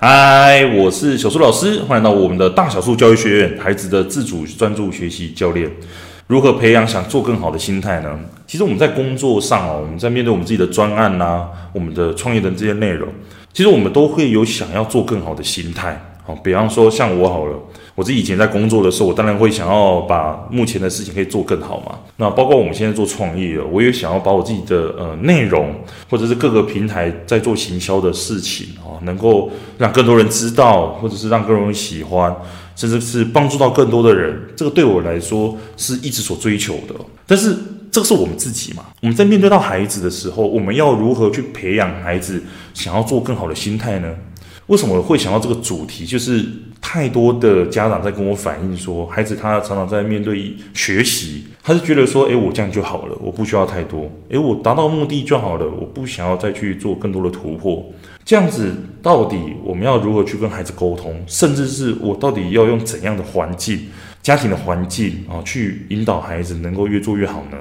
嗨，我是小树老师，欢迎来到我们的大小树教育学院，孩子的自主专注学习教练。如何培养想做更好的心态呢？其实我们在工作上哦，我们在面对我们自己的专案呐，我们的创业的这些内容，其实我们都会有想要做更好的心态。好，比方说像我好了。我自己以前在工作的时候，我当然会想要把目前的事情可以做更好嘛。那包括我们现在做创业，我也想要把我自己的呃内容，或者是各个平台在做行销的事情能够让更多人知道，或者是让更多人喜欢，甚至是帮助到更多的人。这个对我来说是一直所追求的。但是这个是我们自己嘛？我们在面对到孩子的时候，我们要如何去培养孩子想要做更好的心态呢？为什么会想到这个主题？就是太多的家长在跟我反映说，孩子他常常在面对学习，他是觉得说，诶，我这样就好了，我不需要太多，诶，我达到目的就好了，我不想要再去做更多的突破。这样子到底我们要如何去跟孩子沟通？甚至是我到底要用怎样的环境、家庭的环境啊，去引导孩子能够越做越好呢？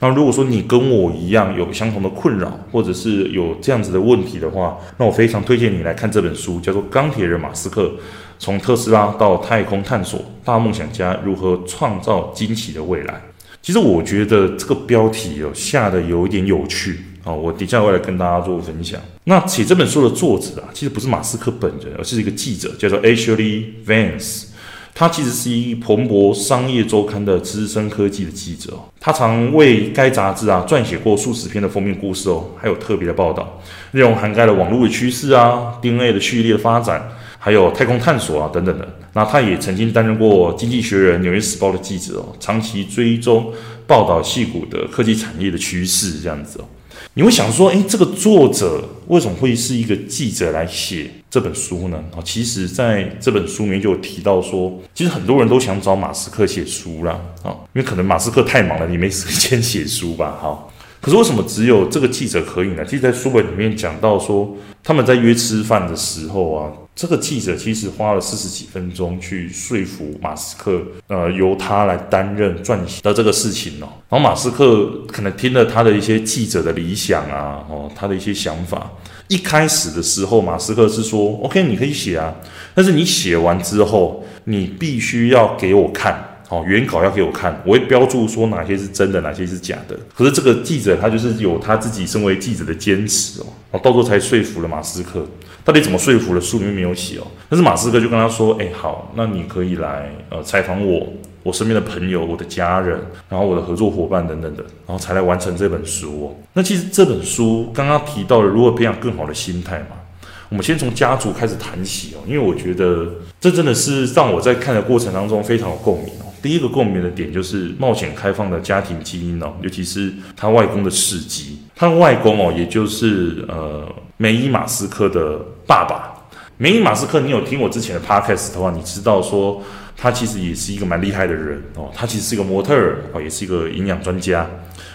那如果说你跟我一样有相同的困扰，或者是有这样子的问题的话，那我非常推荐你来看这本书，叫做《钢铁人马斯克：从特斯拉到太空探索，大梦想家如何创造惊奇的未来》。其实我觉得这个标题哦下的有一点有趣啊，我底下会来跟大家做分享。那写这本书的作者啊，其实不是马斯克本人，而是一个记者，叫做 Ashley Vance。他其实是一蓬勃商业周刊的资深科技的记者，他常为该杂志啊撰写过数十篇的封面故事哦，还有特别的报道，内容涵盖了网络的趋势啊、DNA 的序列的发展，还有太空探索啊等等的。那他也曾经担任过《经济学人》《纽约时报》的记者哦，长期追踪报道矽谷的科技产业的趋势这样子哦。你会想说，诶，这个作者为什么会是一个记者来写这本书呢？啊，其实在这本书里面就有提到说，其实很多人都想找马斯克写书啦，啊，因为可能马斯克太忙了，你没时间写书吧，哈。可是为什么只有这个记者可以呢？其实，在书本里面讲到说，他们在约吃饭的时候啊，这个记者其实花了四十几分钟去说服马斯克，呃，由他来担任撰写的这个事情哦。然后马斯克可能听了他的一些记者的理想啊，哦，他的一些想法。一开始的时候，马斯克是说：“OK，你可以写啊，但是你写完之后，你必须要给我看。”好，原稿要给我看，我会标注说哪些是真的，哪些是假的。可是这个记者他就是有他自己身为记者的坚持哦，然后到时候才说服了马斯克。到底怎么说服了？书里面没有写哦。但是马斯克就跟他说：“哎，好，那你可以来呃采访我，我身边的朋友，我的家人，然后我的合作伙伴等等的，然后才来完成这本书哦。那其实这本书刚刚提到了如何培养更好的心态嘛。我们先从家族开始谈起哦，因为我觉得这真的是让我在看的过程当中非常有共鸣。第一个共鸣的点就是冒险开放的家庭基因哦，尤其是他外公的事迹。他的外公哦，也就是呃梅伊马斯克的爸爸。梅伊马斯克，你有听我之前的 podcast 的话，你知道说他其实也是一个蛮厉害的人哦。他其实是一个模特儿哦，也是一个营养专家。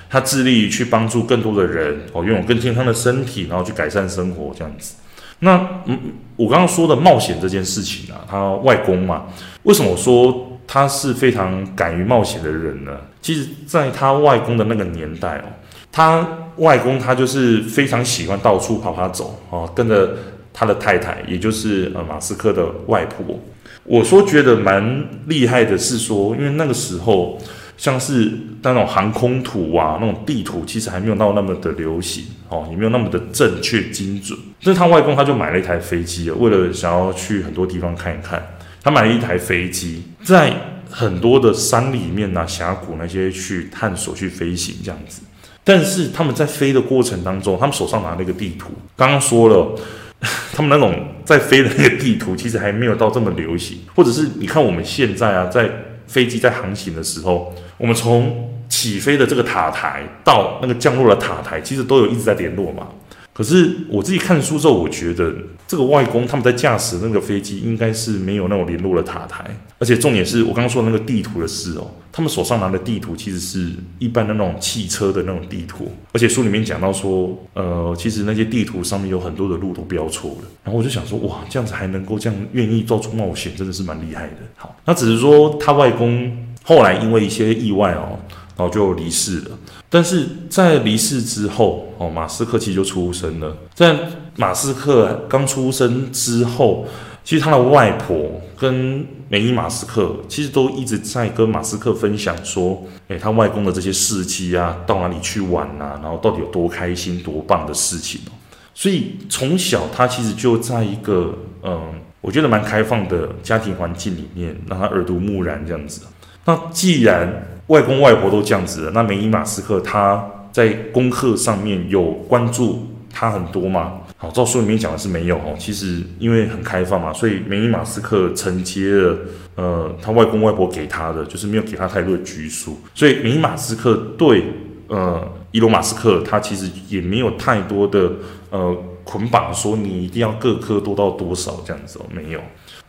他致力于去帮助更多的人哦，拥有更健康的身体，然后去改善生活这样子。那嗯，我刚刚说的冒险这件事情啊，他外公嘛，为什么我说他是非常敢于冒险的人呢？其实，在他外公的那个年代哦，他外公他就是非常喜欢到处跑跑走哦，跟着他的太太，也就是呃马斯克的外婆。我说觉得蛮厉害的是说，因为那个时候。像是那种航空图啊，那种地图，其实还没有到那么的流行哦，也没有那么的正确精准。所以他外公他就买了一台飞机，为了想要去很多地方看一看，他买了一台飞机，在很多的山里面啊、峡谷那些去探索、去飞行这样子。但是他们在飞的过程当中，他们手上拿那个地图，刚刚说了，他们那种在飞的那个地图，其实还没有到这么流行，或者是你看我们现在啊，在。飞机在航行的时候，我们从起飞的这个塔台到那个降落的塔台，其实都有一直在联络嘛。可是我自己看书之后，我觉得这个外公他们在驾驶那个飞机，应该是没有那种联络的塔台。而且重点是我刚刚说的那个地图的事哦，他们手上拿的地图其实是一般的那种汽车的那种地图。而且书里面讲到说，呃，其实那些地图上面有很多的路都标错了。然后我就想说，哇，这样子还能够这样愿意做出冒险，真的是蛮厉害的。好，那只是说他外公后来因为一些意外哦。然后就离世了。但是在离世之后，哦，马斯克其实就出生了。在马斯克刚出生之后，其实他的外婆跟梅伊马斯克其实都一直在跟马斯克分享说，诶，他外公的这些事迹啊，到哪里去玩啊，然后到底有多开心、多棒的事情。所以从小他其实就在一个嗯，我觉得蛮开放的家庭环境里面，让他耳濡目染这样子。那既然外公外婆都这样子了，那梅姨马斯克他在功课上面有关注他很多吗？好，照书里面讲的是没有哦。其实因为很开放嘛，所以梅姨马斯克承接了呃他外公外婆给他的，就是没有给他太多的拘束。所以梅伊马斯克对呃伊隆马斯克他其实也没有太多的呃捆绑，说你一定要各科多到多少这样子哦，没有。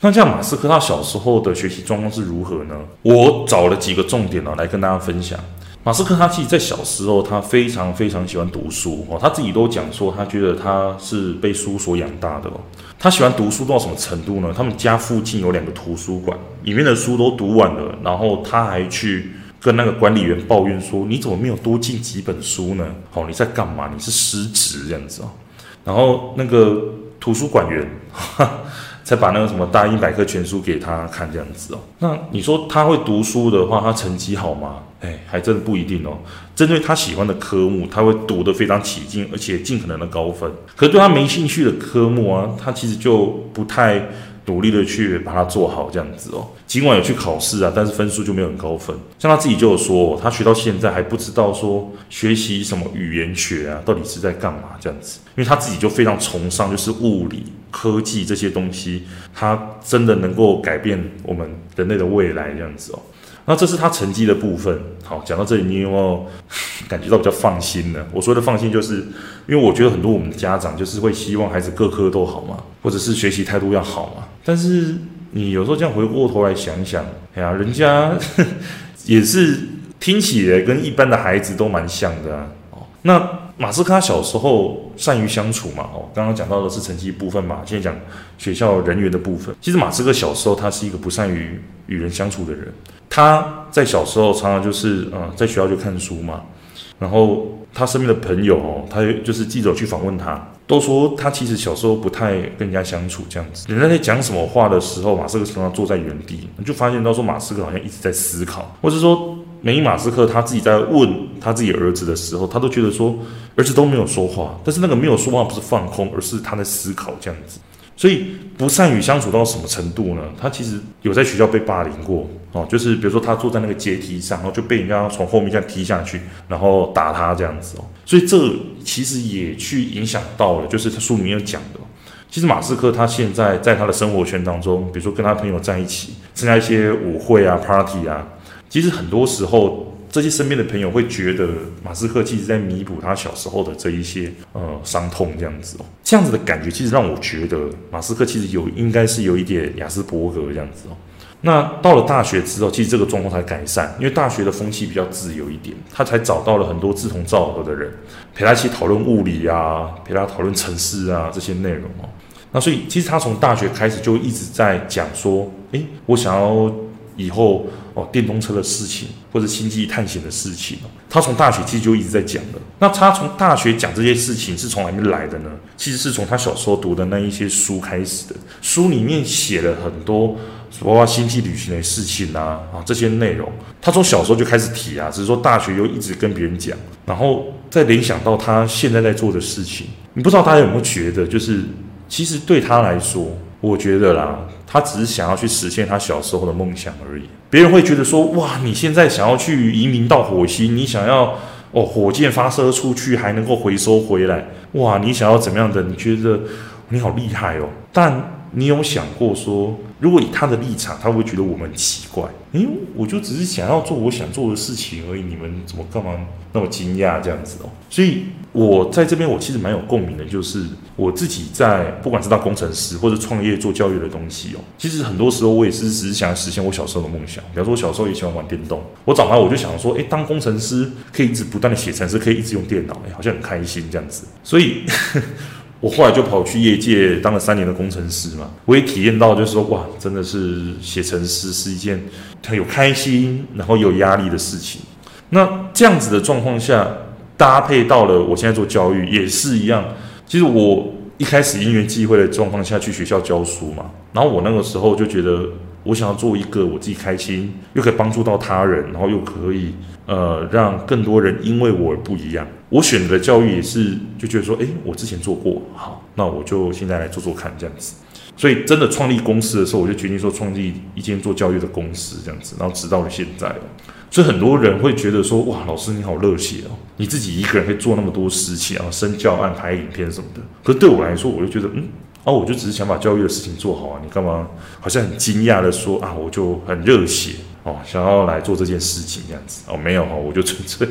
那这样，马斯克他小时候的学习状况是如何呢？我找了几个重点呢，来跟大家分享。马斯克他其实在小时候，他非常非常喜欢读书哦，他自己都讲说，他觉得他是被书所养大的哦。他喜欢读书到什么程度呢？他们家附近有两个图书馆，里面的书都读完了，然后他还去跟那个管理员抱怨说：“你怎么没有多进几本书呢？哦，你在干嘛？你是失职这样子哦。”然后那个图书馆员。哈 才把那个什么大英百科全书给他看这样子哦。那你说他会读书的话，他成绩好吗？哎，还真的不一定哦。针对他喜欢的科目，他会读得非常起劲，而且尽可能的高分。可是对他没兴趣的科目啊，他其实就不太。努力的去把它做好，这样子哦。尽管有去考试啊，但是分数就没有很高分。像他自己就有说，他学到现在还不知道说学习什么语言学啊，到底是在干嘛这样子。因为他自己就非常崇尚就是物理、科技这些东西，他真的能够改变我们人类的未来这样子哦。那这是他成绩的部分。好，讲到这里，你有没有 感觉到比较放心呢？我说的放心，就是因为我觉得很多我们的家长就是会希望孩子各科都好嘛，或者是学习态度要好嘛。但是你有时候这样回过头来想想，哎呀，人家 也是听起来跟一般的孩子都蛮像的啊。哦，那马斯克他小时候善于相处嘛。哦，刚刚讲到的是成绩部分嘛，现在讲学校人员的部分。其实马斯克小时候他是一个不善于与人相处的人。他在小时候常常就是呃，在学校就看书嘛，然后他身边的朋友哦，他就是记者去访问他，都说他其实小时候不太跟人家相处这样子。人家在讲什么话的时候，马斯克常常坐在原地，就发现到说马斯克好像一直在思考，或者说梅伊马斯克他自己在问他自己儿子的时候，他都觉得说儿子都没有说话，但是那个没有说话不是放空，而是他在思考这样子。所以不善于相处到什么程度呢？他其实有在学校被霸凌过哦，就是比如说他坐在那个阶梯上，然后就被人家从后面这样踢下去，然后打他这样子哦。所以这其实也去影响到了，就是他书里面有讲的。其实马斯克他现在在他的生活圈当中，比如说跟他朋友在一起参加一些舞会啊、party 啊，其实很多时候。这些身边的朋友会觉得马斯克其实在弥补他小时候的这一些呃伤痛，这样子哦，这样子的感觉其实让我觉得马斯克其实有应该是有一点亚斯伯格这样子哦。那到了大学之后，其实这个状况才改善，因为大学的风气比较自由一点，他才找到了很多志同道合的人陪他一起讨论物理啊，陪他讨论程式啊这些内容哦。那所以其实他从大学开始就一直在讲说，诶，我想要。以后哦，电动车的事情或者星际探险的事情，他从大学其实就一直在讲的。那他从大学讲这些事情是从哪里来的呢？其实是从他小时候读的那一些书开始的。书里面写了很多，包括星际旅行的事情啊啊这些内容，他从小时候就开始提啊，只是说大学又一直跟别人讲，然后再联想到他现在在做的事情。你不知道大家有没有觉得，就是其实对他来说，我觉得啦。他只是想要去实现他小时候的梦想而已。别人会觉得说：“哇，你现在想要去移民到火星，你想要哦，火箭发射出去还能够回收回来，哇，你想要怎么样的？你觉得你好厉害哦。”但你有想过说，如果以他的立场，他会觉得我们很奇怪？诶，我就只是想要做我想做的事情而已，你们怎么干嘛那么惊讶这样子哦？所以，我在这边我其实蛮有共鸣的，就是我自己在不管是当工程师或者创业做教育的东西哦，其实很多时候我也是只是想要实现我小时候的梦想。比方说，我小时候也喜欢玩电动，我长大我就想说，诶，当工程师可以一直不断的写程式，可以一直用电脑，诶，好像很开心这样子。所以。我后来就跑去业界当了三年的工程师嘛，我也体验到，就是说，哇，真的是写程式是一件很有开心，然后有压力的事情。那这样子的状况下，搭配到了我现在做教育也是一样。其实我一开始因缘际会的状况下去学校教书嘛，然后我那个时候就觉得，我想要做一个我自己开心，又可以帮助到他人，然后又可以呃让更多人因为我而不一样。我选择教育也是就觉得说，诶，我之前做过，好，那我就现在来做做看这样子。所以真的创立公司的时候，我就决定说创立一间做教育的公司这样子，然后直到了现在。所以很多人会觉得说，哇，老师你好热血哦，你自己一个人可以做那么多事情啊，生教案、拍影片什么的。可是对我来说，我就觉得，嗯，啊，我就只是想把教育的事情做好啊，你干嘛好像很惊讶的说啊，我就很热血哦，想要来做这件事情这样子哦，没有哦，我就纯粹。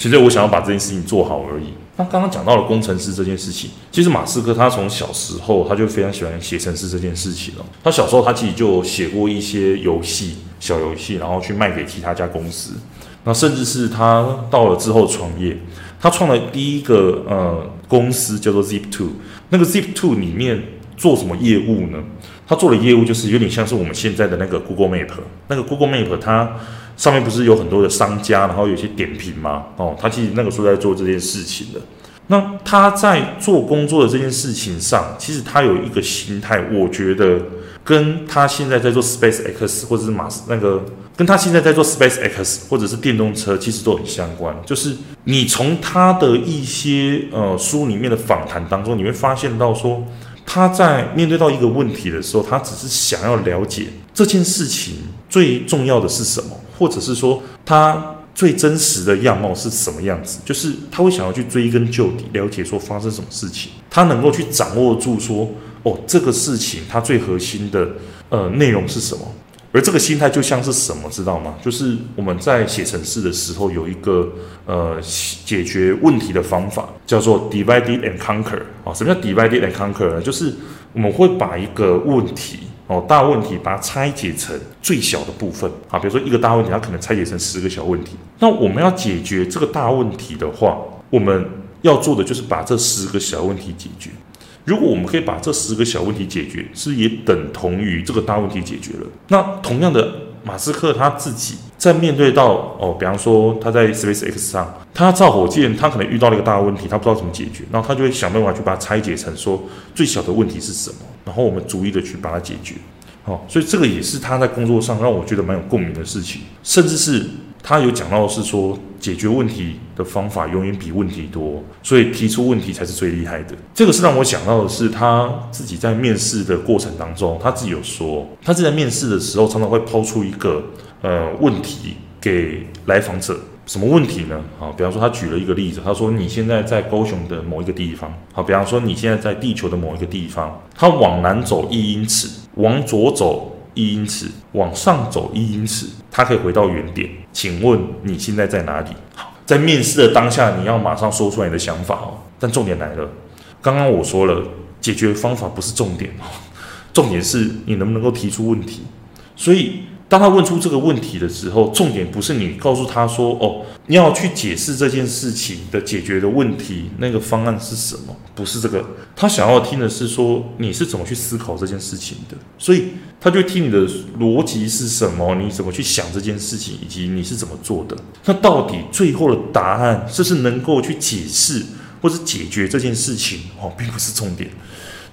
其实我想要把这件事情做好而已。那刚刚讲到了工程师这件事情，其实马斯克他从小时候他就非常喜欢写程式这件事情了。他小时候他其实就写过一些游戏，小游戏，然后去卖给其他家公司。那甚至是他到了之后创业，他创了第一个呃公司叫做 Zip Two。那个 Zip Two 里面做什么业务呢？他做的业务就是有点像是我们现在的那个 Google Map。那个 Google Map 它。上面不是有很多的商家，然后有些点评吗？哦，他其实那个时候在做这件事情的。那他在做工作的这件事情上，其实他有一个心态，我觉得跟他现在在做 Space X 或者是马斯那个，跟他现在在做 Space X 或者是电动车，其实都很相关。就是你从他的一些呃书里面的访谈当中，你会发现到说，他在面对到一个问题的时候，他只是想要了解这件事情最重要的是什么。或者是说他最真实的样貌是什么样子？就是他会想要去追根究底，了解说发生什么事情，他能够去掌握住说哦，这个事情它最核心的呃内容是什么？而这个心态就像是什么，知道吗？就是我们在写程式的时候有一个呃解决问题的方法，叫做 divide and conquer 啊。什么叫 divide and conquer 呢？就是我们会把一个问题。哦，大问题把它拆解成最小的部分啊，比如说一个大问题，它可能拆解成十个小问题。那我们要解决这个大问题的话，我们要做的就是把这十个小问题解决。如果我们可以把这十个小问题解决，是也等同于这个大问题解决了。那同样的，马斯克他自己在面对到哦，比方说他在 SpaceX 上，他造火箭，他可能遇到了一个大问题，他不知道怎么解决，然后他就会想办法去把它拆解成说最小的问题是什么。然后我们逐一的去把它解决，好，所以这个也是他在工作上让我觉得蛮有共鸣的事情，甚至是他有讲到是说，解决问题的方法永远比问题多，所以提出问题才是最厉害的。这个是让我想到的是他自己在面试的过程当中，他自己有说，他自己在面试的时候常常会抛出一个呃问题给来访者。什么问题呢？啊，比方说他举了一个例子，他说你现在在高雄的某一个地方，好，比方说你现在在地球的某一个地方，他往南走一英尺，往左走一英尺，往上走一英尺，它可以回到原点。请问你现在在哪里？好，在面试的当下，你要马上说出来你的想法哦。但重点来了，刚刚我说了，解决方法不是重点哦，重点是你能不能够提出问题。所以。当他问出这个问题的时候，重点不是你告诉他说：“哦，你要去解释这件事情的解决的问题，那个方案是什么？”不是这个，他想要听的是说你是怎么去思考这件事情的。所以他就听你的逻辑是什么，你怎么去想这件事情，以及你是怎么做的。那到底最后的答案是是能够去解释或者解决这件事情？哦，并不是重点。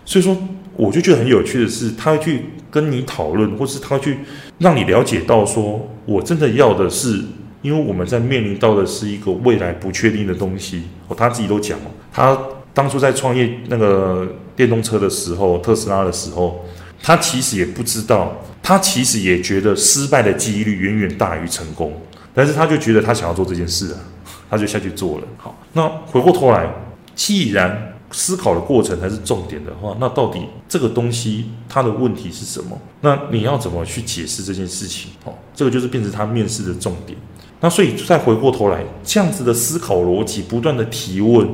所以说，我就觉得很有趣的是，他会去跟你讨论，或是他会去让你了解到，说我真的要的是，因为我们在面临到的是一个未来不确定的东西。哦，他自己都讲了，他当初在创业那个电动车的时候，特斯拉的时候，他其实也不知道，他其实也觉得失败的几率远远大于成功，但是他就觉得他想要做这件事啊，他就下去做了。好，那回过头来，既然思考的过程才是重点的话，那到底这个东西它的问题是什么？那你要怎么去解释这件事情？哦，这个就是变成他面试的重点。那所以再回过头来，这样子的思考逻辑，不断的提问，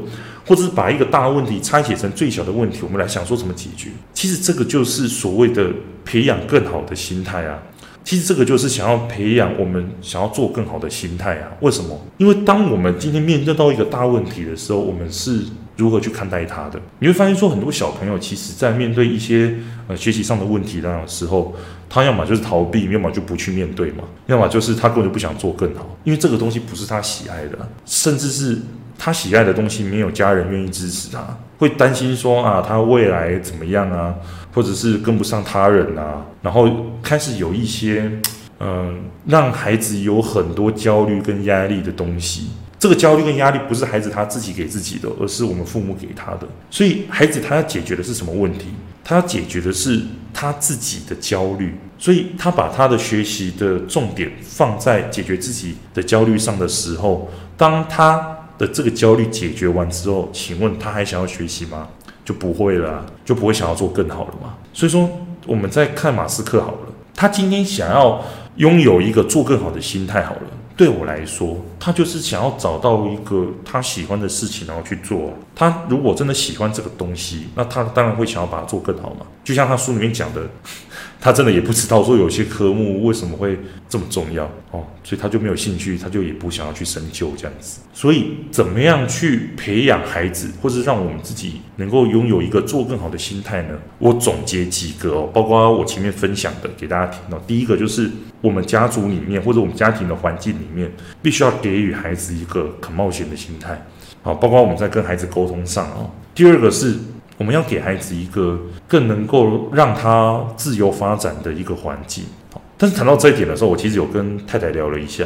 或者是把一个大问题拆解成最小的问题，我们来想说怎么解决。其实这个就是所谓的培养更好的心态啊。其实这个就是想要培养我们想要做更好的心态啊。为什么？因为当我们今天面对到一个大问题的时候，我们是如何去看待他的。你会发现说，很多小朋友其实在面对一些呃学习上的问题的时候，他要么就是逃避，要么就不去面对嘛，要么就是他根本就不想做更好，因为这个东西不是他喜爱的，甚至是他喜爱的东西没有家人愿意支持他，会担心说啊，他未来怎么样啊，或者是跟不上他人啊，然后开始有一些。嗯，让孩子有很多焦虑跟压力的东西。这个焦虑跟压力不是孩子他自己给自己的，而是我们父母给他的。所以，孩子他要解决的是什么问题？他要解决的是他自己的焦虑。所以他把他的学习的重点放在解决自己的焦虑上的时候，当他的这个焦虑解决完之后，请问他还想要学习吗？就不会了，就不会想要做更好了嘛。所以说，我们在看马斯克好了，他今天想要。拥有一个做更好的心态好了，对我来说，他就是想要找到一个他喜欢的事情，然后去做。他如果真的喜欢这个东西，那他当然会想要把它做更好嘛。就像他书里面讲的。他真的也不知道说有些科目为什么会这么重要哦，所以他就没有兴趣，他就也不想要去深究这样子。所以，怎么样去培养孩子，或是让我们自己能够拥有一个做更好的心态呢？我总结几个哦，包括我前面分享的给大家听到。第一个就是我们家族里面或者我们家庭的环境里面，必须要给予孩子一个肯冒险的心态啊，包括我们在跟孩子沟通上啊。第二个是。我们要给孩子一个更能够让他自由发展的一个环境。但是谈到这一点的时候，我其实有跟太太聊了一下，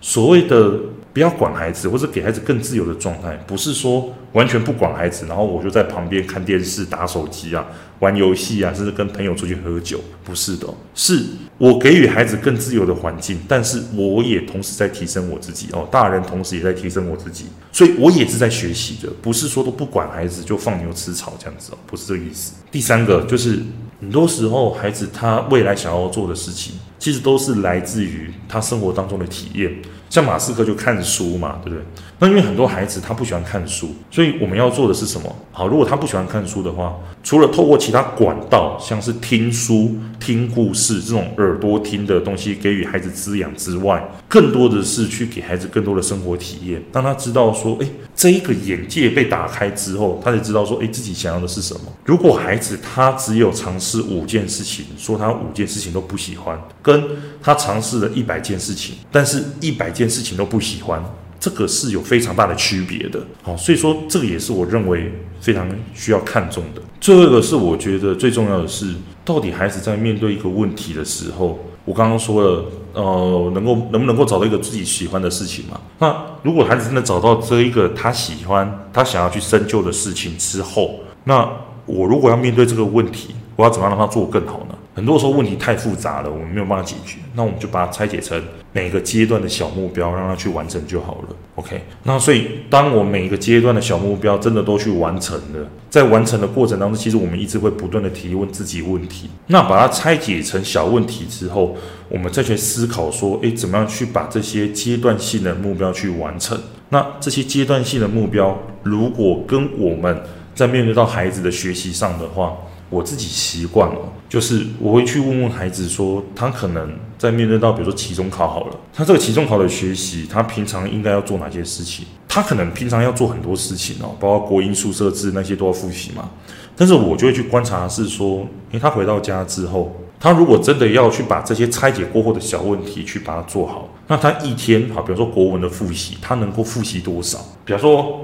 所谓的不要管孩子，或者给孩子更自由的状态，不是说完全不管孩子，然后我就在旁边看电视、打手机啊。玩游戏啊，甚至跟朋友出去喝酒，不是的，是我给予孩子更自由的环境，但是我也同时在提升我自己哦。大人同时也在提升我自己，所以我也是在学习的，不是说都不管孩子就放牛吃草这样子哦，不是这个意思。第三个就是很多时候孩子他未来想要做的事情，其实都是来自于他生活当中的体验。像马斯克就看书嘛，对不对？那因为很多孩子他不喜欢看书，所以我们要做的是什么？好，如果他不喜欢看书的话，除了透过其他管道，像是听书、听故事这种耳朵听的东西给予孩子滋养之外，更多的是去给孩子更多的生活体验，当他知道说，诶，这一个眼界被打开之后，他才知道说，诶，自己想要的是什么。如果孩子他只有尝试五件事情，说他五件事情都不喜欢，跟他尝试了一百件事情，但是一百件件事情都不喜欢，这个是有非常大的区别的。好，所以说这个也是我认为非常需要看重的。最后一个是我觉得最重要的是，到底孩子在面对一个问题的时候，我刚刚说了，呃，能够能不能够找到一个自己喜欢的事情嘛？那如果孩子真的找到这一个他喜欢、他想要去深究的事情之后，那我如果要面对这个问题，我要怎么样让他做更好呢？很多时候问题太复杂了，我们没有办法解决，那我们就把它拆解成每个阶段的小目标，让他去完成就好了。OK，那所以当我每一个阶段的小目标真的都去完成了，在完成的过程当中，其实我们一直会不断的提问自己问题。那把它拆解成小问题之后，我们再去思考说，诶，怎么样去把这些阶段性的目标去完成？那这些阶段性的目标，如果跟我们在面对到孩子的学习上的话，我自己习惯了，就是我会去问问孩子说，他可能在面对到比如说期中考好了，他这个期中考的学习，他平常应该要做哪些事情？他可能平常要做很多事情哦，包括国英数社自那些都要复习嘛。但是我就会去观察是说，因为他回到家之后，他如果真的要去把这些拆解过后的小问题去把它做好，那他一天好，比如说国文的复习，他能够复习多少？比如说。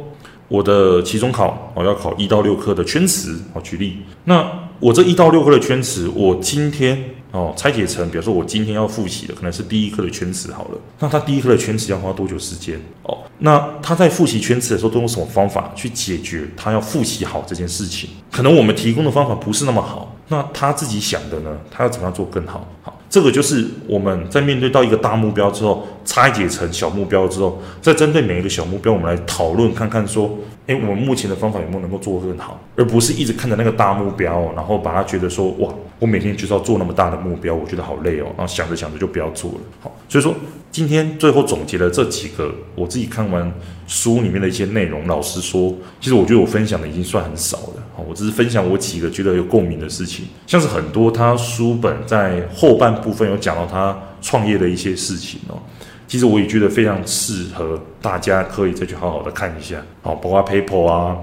我的期中考，我要考一到六科的圈词。好举例，那我这一到六科的圈词，我今天哦拆解成，比如说我今天要复习的可能是第一科的圈词好了。那他第一科的圈词要花多久时间？哦，那他在复习圈词的时候都用什么方法去解决他要复习好这件事情？可能我们提供的方法不是那么好，那他自己想的呢？他要怎么样做更好？好。这个就是我们在面对到一个大目标之后，拆解成小目标之后，再针对每一个小目标，我们来讨论看看说，诶，我们目前的方法有没有能够做得更好，而不是一直看着那个大目标，然后把它觉得说，哇，我每天就是要做那么大的目标，我觉得好累哦，然后想着想着就不要做了。好，所以说今天最后总结了这几个我自己看完书里面的一些内容，老实说，其实我觉得我分享的已经算很少了。好，我只是分享我几个觉得有共鸣的事情，像是很多他书本在后半部分有讲到他创业的一些事情哦，其实我也觉得非常适合大家可以再去好好的看一下。好，包括 PayPal 啊，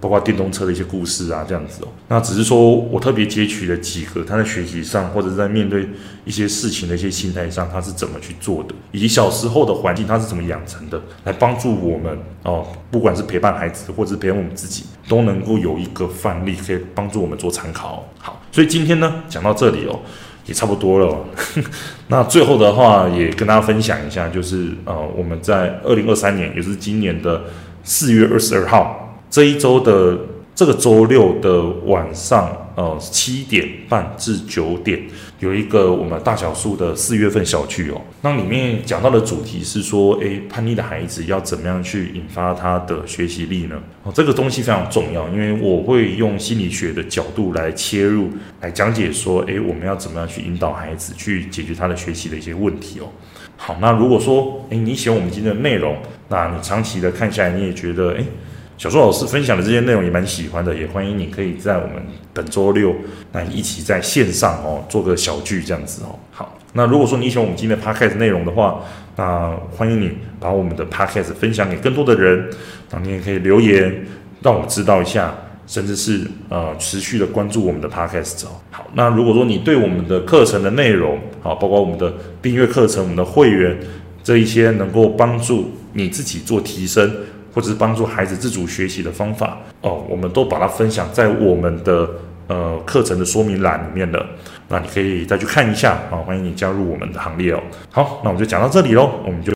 包括电动车的一些故事啊，这样子哦。那只是说我特别截取了几个他在学习上或者在面对一些事情的一些心态上，他是怎么去做的，以及小时候的环境他是怎么养成的，来帮助我们哦，不管是陪伴孩子或者是陪伴我们自己，都能够有一个范例可以帮助我们做参考。好，所以今天呢讲到这里哦。也差不多了，那最后的话也跟大家分享一下，就是呃，我们在二零二三年，也是今年的四月二十二号这一周的。这个周六的晚上，呃，七点半至九点，有一个我们大小树的四月份小聚哦。那里面讲到的主题是说，诶，叛逆的孩子要怎么样去引发他的学习力呢？哦，这个东西非常重要，因为我会用心理学的角度来切入，来讲解说，诶，我们要怎么样去引导孩子去解决他的学习的一些问题哦。好，那如果说，诶，你喜欢我们今天的内容，那你长期的看下来，你也觉得，诶。小树老师分享的这些内容也蛮喜欢的，也欢迎你可以在我们本周六来一起在线上哦做个小聚这样子哦。好，那如果说你喜欢我们今天的 podcast 内容的话，那欢迎你把我们的 podcast 分享给更多的人，那你也可以留言让我知道一下，甚至是呃持续的关注我们的 podcast 哦。好，那如果说你对我们的课程的内容，好，包括我们的订阅课程、我们的会员这一些能够帮助你自己做提升。或者是帮助孩子自主学习的方法哦，我们都把它分享在我们的呃课程的说明栏里面的，那你可以再去看一下啊，欢迎你加入我们的行列哦。好，那我们就讲到这里喽，我们就。